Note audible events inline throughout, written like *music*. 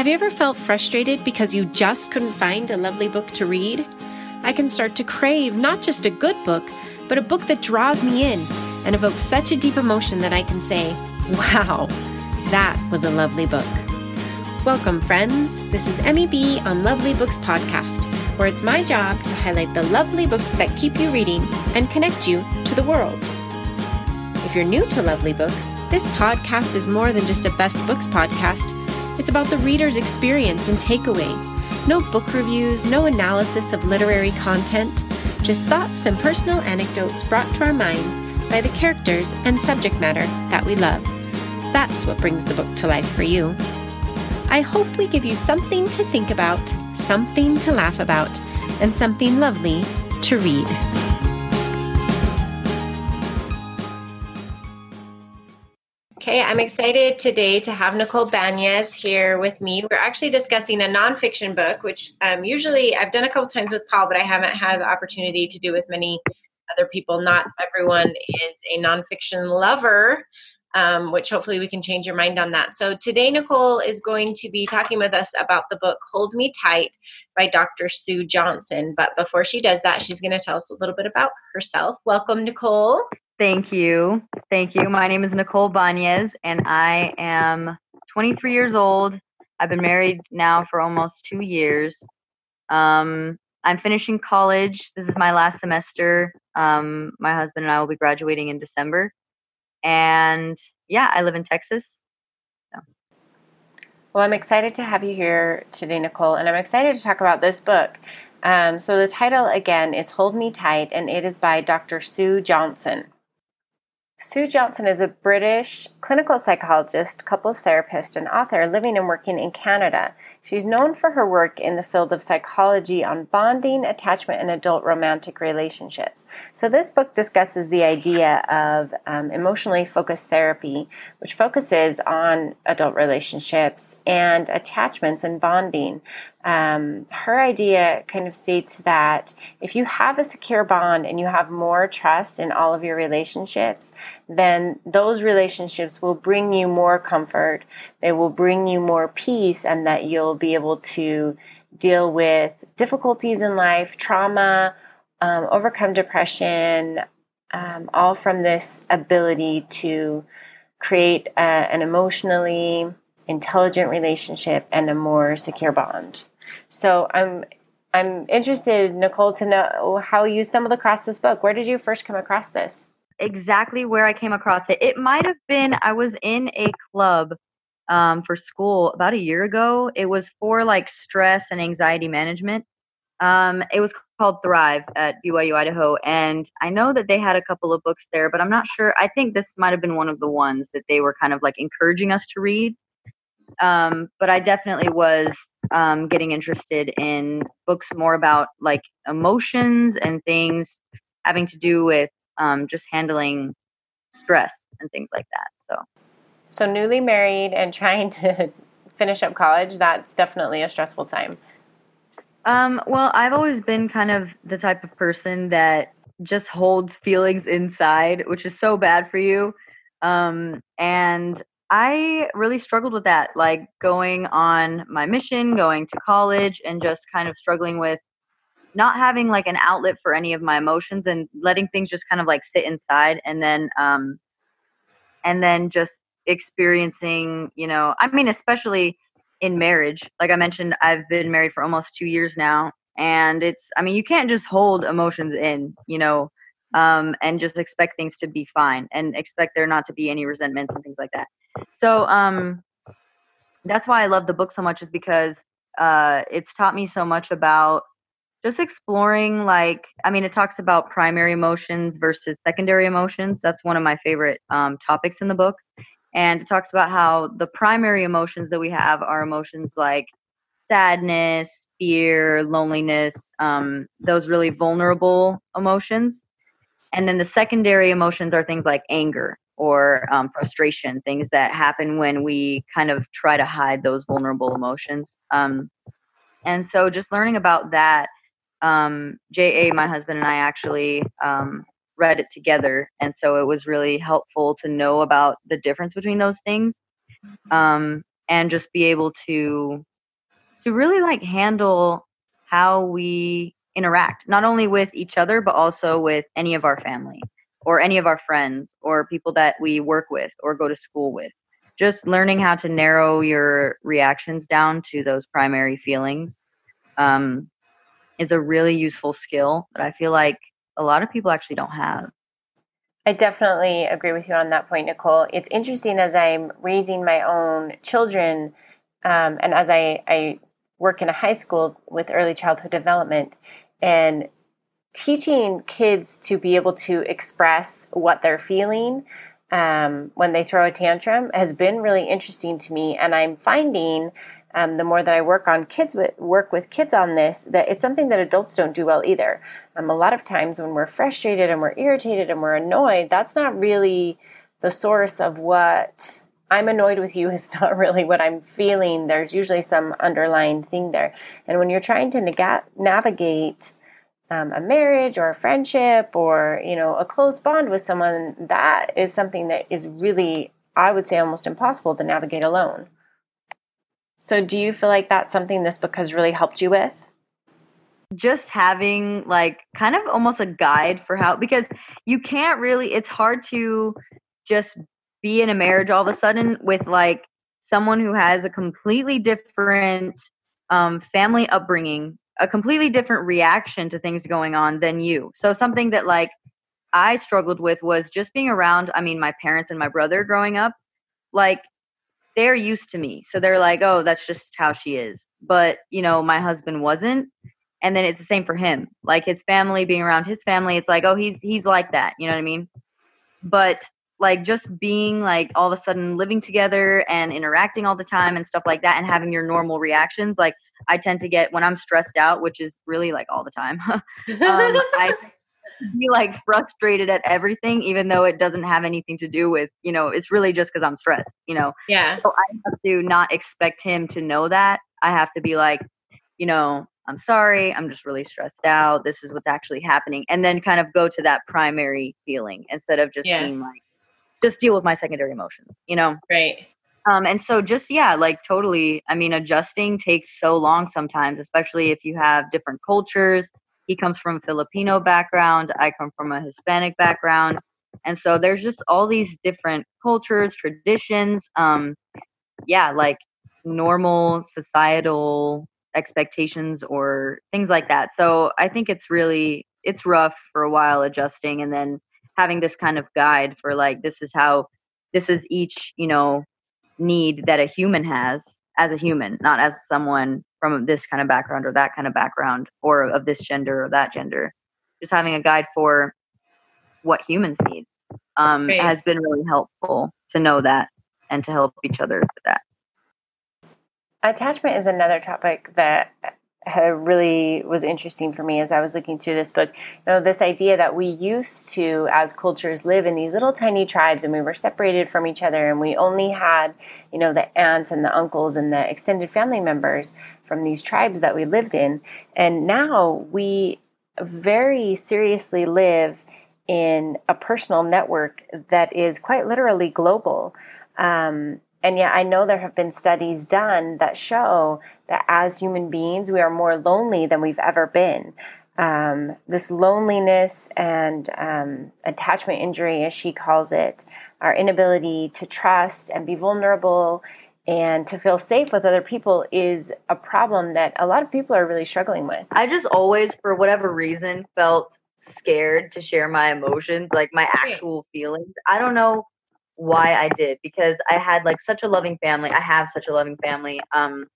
Have you ever felt frustrated because you just couldn't find a lovely book to read? I can start to crave not just a good book, but a book that draws me in and evokes such a deep emotion that I can say, wow, that was a lovely book. Welcome, friends. This is Emmy B on Lovely Books Podcast, where it's my job to highlight the lovely books that keep you reading and connect you to the world. If you're new to Lovely Books, this podcast is more than just a best books podcast. It's about the reader's experience and takeaway. No book reviews, no analysis of literary content, just thoughts and personal anecdotes brought to our minds by the characters and subject matter that we love. That's what brings the book to life for you. I hope we give you something to think about, something to laugh about, and something lovely to read. Okay, I'm excited today to have Nicole Banez here with me. We're actually discussing a nonfiction book, which um, usually I've done a couple times with Paul, but I haven't had the opportunity to do with many other people. Not everyone is a nonfiction lover, um, which hopefully we can change your mind on that. So today, Nicole is going to be talking with us about the book Hold Me Tight by Dr. Sue Johnson. But before she does that, she's going to tell us a little bit about herself. Welcome, Nicole. Thank you. Thank you. My name is Nicole Banez, and I am 23 years old. I've been married now for almost two years. Um, I'm finishing college. This is my last semester. Um, my husband and I will be graduating in December. And yeah, I live in Texas. So. Well, I'm excited to have you here today, Nicole, and I'm excited to talk about this book. Um, so, the title again is Hold Me Tight, and it is by Dr. Sue Johnson. Sue Johnson is a British clinical psychologist, couples therapist, and author living and working in Canada. She's known for her work in the field of psychology on bonding, attachment, and adult romantic relationships. So, this book discusses the idea of um, emotionally focused therapy, which focuses on adult relationships and attachments and bonding um, her idea kind of states that if you have a secure bond and you have more trust in all of your relationships, then those relationships will bring you more comfort, they will bring you more peace, and that you'll be able to deal with difficulties in life, trauma, um, overcome depression, um, all from this ability to create a, an emotionally intelligent relationship and a more secure bond. So I'm I'm interested, Nicole, to know how you stumbled across this book. Where did you first come across this? Exactly where I came across it. It might have been I was in a club um, for school about a year ago. It was for like stress and anxiety management. Um, it was called Thrive at BYU Idaho, and I know that they had a couple of books there, but I'm not sure. I think this might have been one of the ones that they were kind of like encouraging us to read. Um, but I definitely was um, getting interested in books more about like emotions and things having to do with um, just handling stress and things like that. So, so newly married and trying to *laughs* finish up college, that's definitely a stressful time. Um, well, I've always been kind of the type of person that just holds feelings inside, which is so bad for you. Um, and I really struggled with that, like going on my mission, going to college, and just kind of struggling with not having like an outlet for any of my emotions and letting things just kind of like sit inside and then um and then just experiencing you know i mean especially in marriage like i mentioned i've been married for almost two years now and it's i mean you can't just hold emotions in you know um, and just expect things to be fine and expect there not to be any resentments and things like that. So um, that's why I love the book so much, is because uh, it's taught me so much about just exploring like i mean it talks about primary emotions versus secondary emotions. That's one of my favorite um, topics in the book. And it talks about how the primary emotions that we have are emotions like sadness fear loneliness um, those really vulnerable emotions. And then the secondary emotions are things like anger or um, frustration, things that happen when we kind of try to hide those vulnerable emotions. Um, and so just learning about that, um, J.A., my husband, and I actually um, read it together. And so it was really helpful to know about the difference between those things um, and just be able to to really like handle how we interact, not only with each other, but also with any of our family or any of our friends or people that we work with or go to school with. Just learning how to narrow your reactions down to those primary feelings um, is a really useful skill that I feel like a lot of people actually don't have. I definitely agree with you on that point, Nicole. It's interesting as I'm raising my own children um, and as I, I work in a high school with early childhood development and teaching kids to be able to express what they're feeling um, when they throw a tantrum has been really interesting to me. And I'm finding um, the more that I work on kids with work with kids on this, that it's something that adults don't do well either. Um, a lot of times when we're frustrated and we're irritated and we're annoyed, that's not really the source of what I'm annoyed with you *laughs* is not really what I'm feeling. There's usually some underlying thing there. And when you're trying to navigate um, a marriage or a friendship or you know a close bond with someone, that is something that is really, I would say, almost impossible to navigate alone. So, do you feel like that's something this book has really helped you with? Just having like kind of almost a guide for how, because you can't really, it's hard to just be in a marriage all of a sudden with like someone who has a completely different um, family upbringing, a completely different reaction to things going on than you. So, something that like I struggled with was just being around, I mean, my parents and my brother growing up. Like, they're used to me. So they're like, oh, that's just how she is. But, you know, my husband wasn't. And then it's the same for him. Like his family being around his family, it's like, oh, he's he's like that. You know what I mean? But like just being like all of a sudden living together and interacting all the time and stuff like that and having your normal reactions like i tend to get when i'm stressed out which is really like all the time *laughs* um, i *laughs* be like frustrated at everything, even though it doesn't have anything to do with, you know, it's really just because I'm stressed, you know? Yeah. So I have to not expect him to know that. I have to be like, you know, I'm sorry, I'm just really stressed out. This is what's actually happening. And then kind of go to that primary feeling instead of just yeah. being like, just deal with my secondary emotions, you know? Right. Um, and so just yeah, like totally. I mean, adjusting takes so long sometimes, especially if you have different cultures, he comes from a Filipino background. I come from a Hispanic background. And so there's just all these different cultures, traditions, um, yeah, like normal societal expectations or things like that. So I think it's really it's rough for a while adjusting and then having this kind of guide for like this is how this is each, you know, need that a human has as a human, not as someone from this kind of background or that kind of background or of this gender or that gender. Just having a guide for what humans need um, has been really helpful to know that and to help each other with that. Attachment is another topic that really was interesting for me as I was looking through this book. You know, this idea that we used to, as cultures, live in these little tiny tribes and we were separated from each other and we only had, you know, the aunts and the uncles and the extended family members from these tribes that we lived in. And now we very seriously live in a personal network that is quite literally global. Um, and yet, I know there have been studies done that show that as human beings, we are more lonely than we've ever been. Um, this loneliness and um, attachment injury, as she calls it, our inability to trust and be vulnerable and to feel safe with other people is a problem that a lot of people are really struggling with. I just always, for whatever reason, felt scared to share my emotions, like my actual feelings. I don't know why I did because I had like such a loving family. I have such a loving family. Um,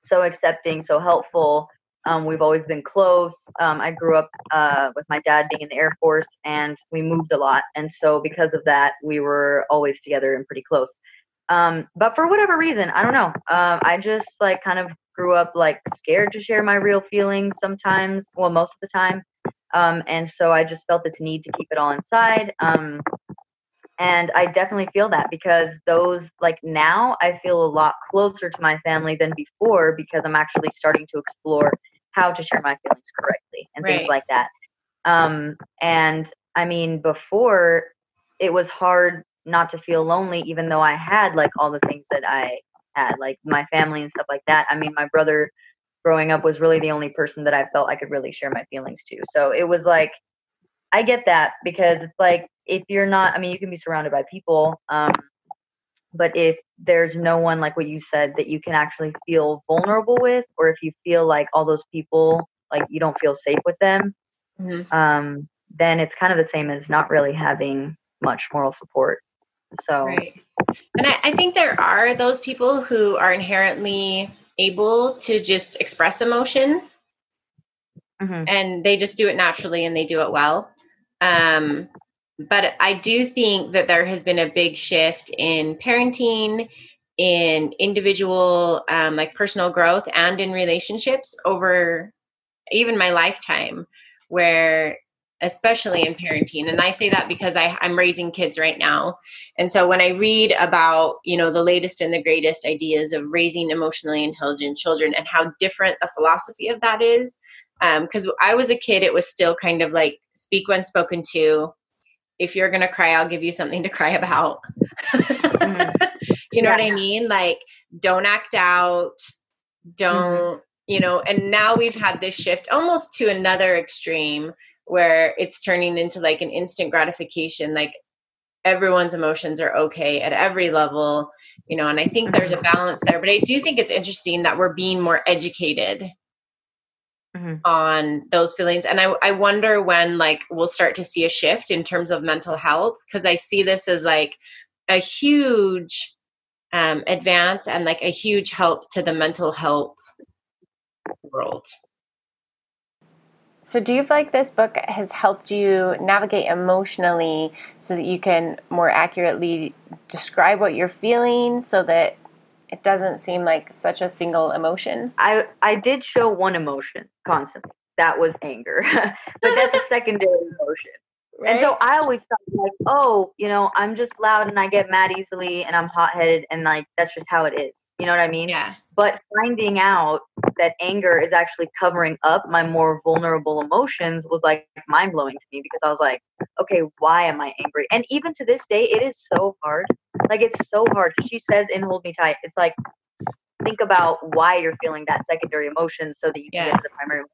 so accepting, so helpful. Um, we've always been close. Um, I grew up uh, with my dad being in the Air Force, and we moved a lot. And so, because of that, we were always together and pretty close. Um, but for whatever reason, I don't know. Uh, I just like kind of grew up like scared to share my real feelings sometimes. Well, most of the time. Um, and so I just felt this need to keep it all inside. And I definitely feel that because those, like now, I feel a lot closer to my family than before because I'm actually starting to explore how to share my feelings correctly and right. things like that. Um, and I mean, before it was hard not to feel lonely, even though I had like all the things that I had, like my family and stuff like that. I mean, my brother growing up was really the only person that I felt I could really share my feelings to. So it was like, I get that because it's like if you're not, I mean, you can be surrounded by people, um, but if there's no one like what you said that you can actually feel vulnerable with, or if you feel like all those people like you don't feel safe with them, mm-hmm. um, then it's kind of the same as not really having much moral support. So, right. And I, I think there are those people who are inherently able to just express emotion mm-hmm. and they just do it naturally and they do it well. Um, but I do think that there has been a big shift in parenting, in individual, um, like personal growth, and in relationships over even my lifetime, where especially in parenting and i say that because I, i'm raising kids right now. And so when i read about you know the latest and the greatest ideas of raising emotionally intelligent children and how different the philosophy of that is because um, i was a kid it was still kind of like speak when spoken to if you're gonna cry i'll give you something to cry about mm-hmm. *laughs* you know yeah. what i mean like don't act out don't mm-hmm. you know and now we've had this shift almost to another extreme where it's turning into like an instant gratification like everyone's emotions are okay at every level you know and i think there's a balance there but i do think it's interesting that we're being more educated mm-hmm. on those feelings and I, I wonder when like we'll start to see a shift in terms of mental health because i see this as like a huge um, advance and like a huge help to the mental health world so, do you feel like this book has helped you navigate emotionally so that you can more accurately describe what you're feeling so that it doesn't seem like such a single emotion? I, I did show one emotion constantly. That was anger. *laughs* but that's a secondary emotion. Right? And so I always thought like, oh, you know, I'm just loud and I get mad easily and I'm hot headed and like that's just how it is. You know what I mean? Yeah. But finding out that anger is actually covering up my more vulnerable emotions was like mind blowing to me because I was like, okay, why am I angry? And even to this day, it is so hard. Like it's so hard. She says in Hold Me Tight, it's like think about why you're feeling that secondary emotion so that you can get to the primary.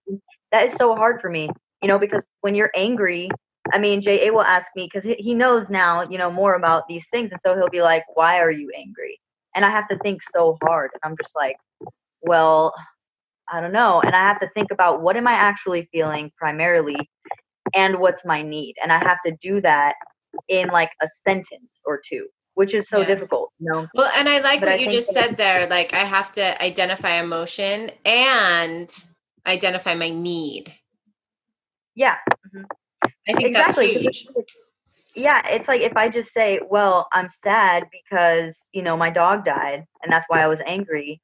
That is so hard for me, you know, because when you're angry, I mean, JA will ask me because he knows now, you know, more about these things. And so he'll be like, why are you angry? And I have to think so hard. And I'm just like, well, I don't know. And I have to think about what am I actually feeling primarily and what's my need. And I have to do that in like a sentence or two, which is so yeah. difficult, you know? Well, and I like but what I you just said there. Like, I have to identify emotion and identify my need. Yeah. Mm-hmm. I think exactly. Yeah, it's like if I just say, "Well, I'm sad because you know my dog died, and that's why I was angry,"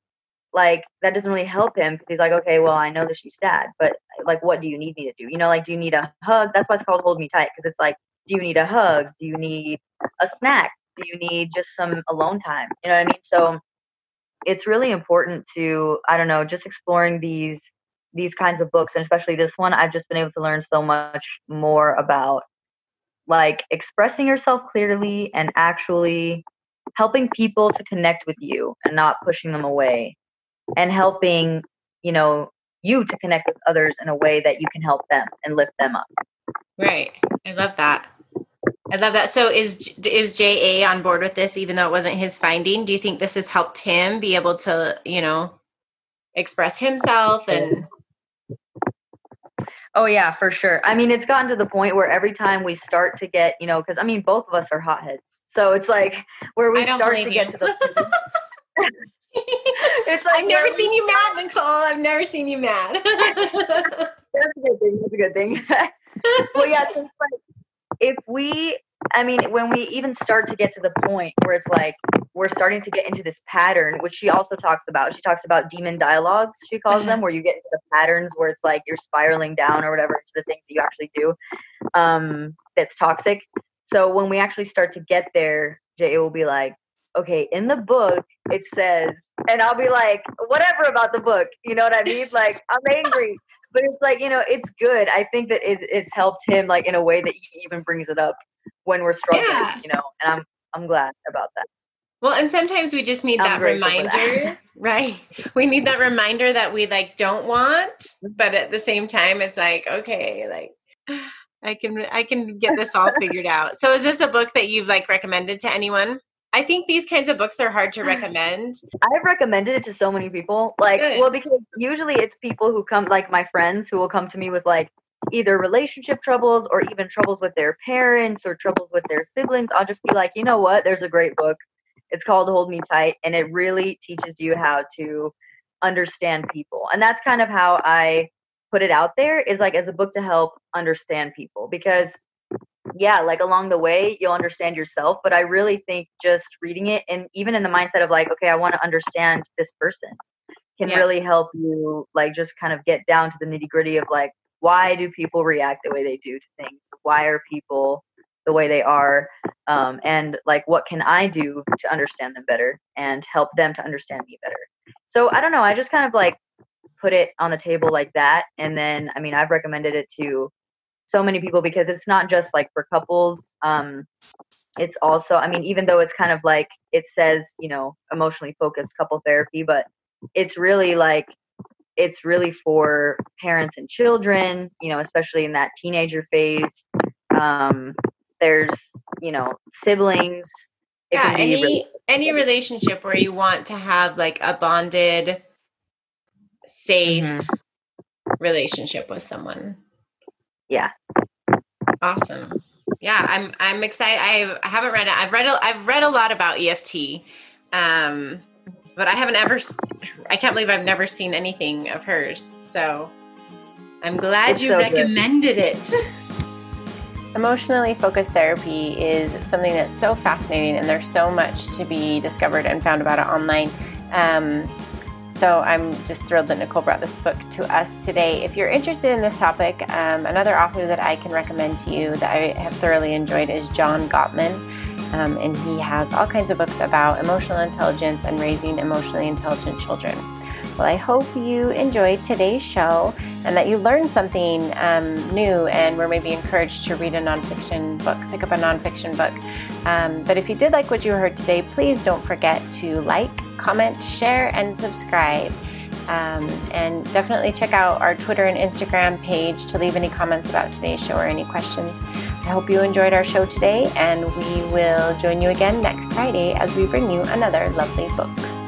like that doesn't really help him because he's like, "Okay, well, I know that she's sad, but like, what do you need me to do? You know, like, do you need a hug? That's why it's called hold me tight because it's like, do you need a hug? Do you need a snack? Do you need just some alone time? You know what I mean? So it's really important to I don't know, just exploring these these kinds of books and especially this one i've just been able to learn so much more about like expressing yourself clearly and actually helping people to connect with you and not pushing them away and helping you know you to connect with others in a way that you can help them and lift them up right i love that i love that so is is ja on board with this even though it wasn't his finding do you think this has helped him be able to you know express himself and Oh yeah, for sure. I mean, it's gotten to the point where every time we start to get, you know, because I mean, both of us are hotheads, so it's like where we start to get to the. *laughs* it's like I've never seen we, you mad, Nicole. I've never seen you mad. *laughs* That's a good thing. That's a good thing. *laughs* well, yeah. So like, if we I mean, when we even start to get to the point where it's like we're starting to get into this pattern, which she also talks about. She talks about demon dialogues, she calls them, mm-hmm. where you get into the patterns where it's like you're spiraling down or whatever into the things that you actually do um, that's toxic. So when we actually start to get there, Jay will be like, okay, in the book it says, and I'll be like, whatever about the book, you know what I mean? Like, I'm angry. But it's like, you know, it's good. I think that it's, it's helped him, like, in a way that he even brings it up when we're struggling, yeah. you know, and I'm I'm glad about that. Well, and sometimes we just need I'm that reminder, that. *laughs* right? We need that reminder that we like don't want, mm-hmm. but at the same time, it's like okay, like I can I can get this all figured out. So, is this a book that you've like recommended to anyone? I think these kinds of books are hard to mm. recommend. I've recommended it to so many people. Like, Good. well, because usually it's people who come, like my friends, who will come to me with like either relationship troubles or even troubles with their parents or troubles with their siblings. I'll just be like, you know what? There's a great book. It's called Hold Me Tight, and it really teaches you how to understand people. And that's kind of how I put it out there is like as a book to help understand people because yeah, like along the way, you'll understand yourself. But I really think just reading it and even in the mindset of like, okay, I want to understand this person can Yeah. really help you like just kind of get down to the nitty gritty of like, why do people react the way they do to things? Why are people the way they are? Um, and like, what can I do to understand them better and help them to understand me better? So I don't know. I just kind of like put it on the table like that. And then, I mean, I've recommended it to so many people because it's not just like for couples um it's also i mean even though it's kind of like it says you know emotionally focused couple therapy but it's really like it's really for parents and children you know especially in that teenager phase um there's you know siblings It yeah, any really- any relationship where you want to have like a bonded, safe Mhm. relationship with someone. Yeah. Awesome. Yeah, I'm I'm excited. I I haven't read it. I've read a, I've read a lot about EFT, um, but I haven't ever. I can't believe I've never seen anything of hers. So I'm glad It's you so good. recommended it. Emotionally focused therapy is something that's so fascinating, and there's so much to be discovered and found about it online. Um, so I'm just thrilled that Nicole brought this book to us today. If you're interested in this topic, um, another author that I can recommend to you that I have thoroughly enjoyed is John Gottman. Um, and he has all kinds of books about emotional intelligence and raising emotionally intelligent children. Well, I hope you enjoyed today's show and that you learned something um, new and were maybe encouraged to read a nonfiction book, pick up a nonfiction book. Um, but if you did like what you heard today, please don't forget to like, comment, share, and subscribe. Um, and definitely check out our Twitter and Instagram page to leave any comments about today's show or any questions. I hope you enjoyed our show today, and we will join you again next Friday as we bring you another lovely book.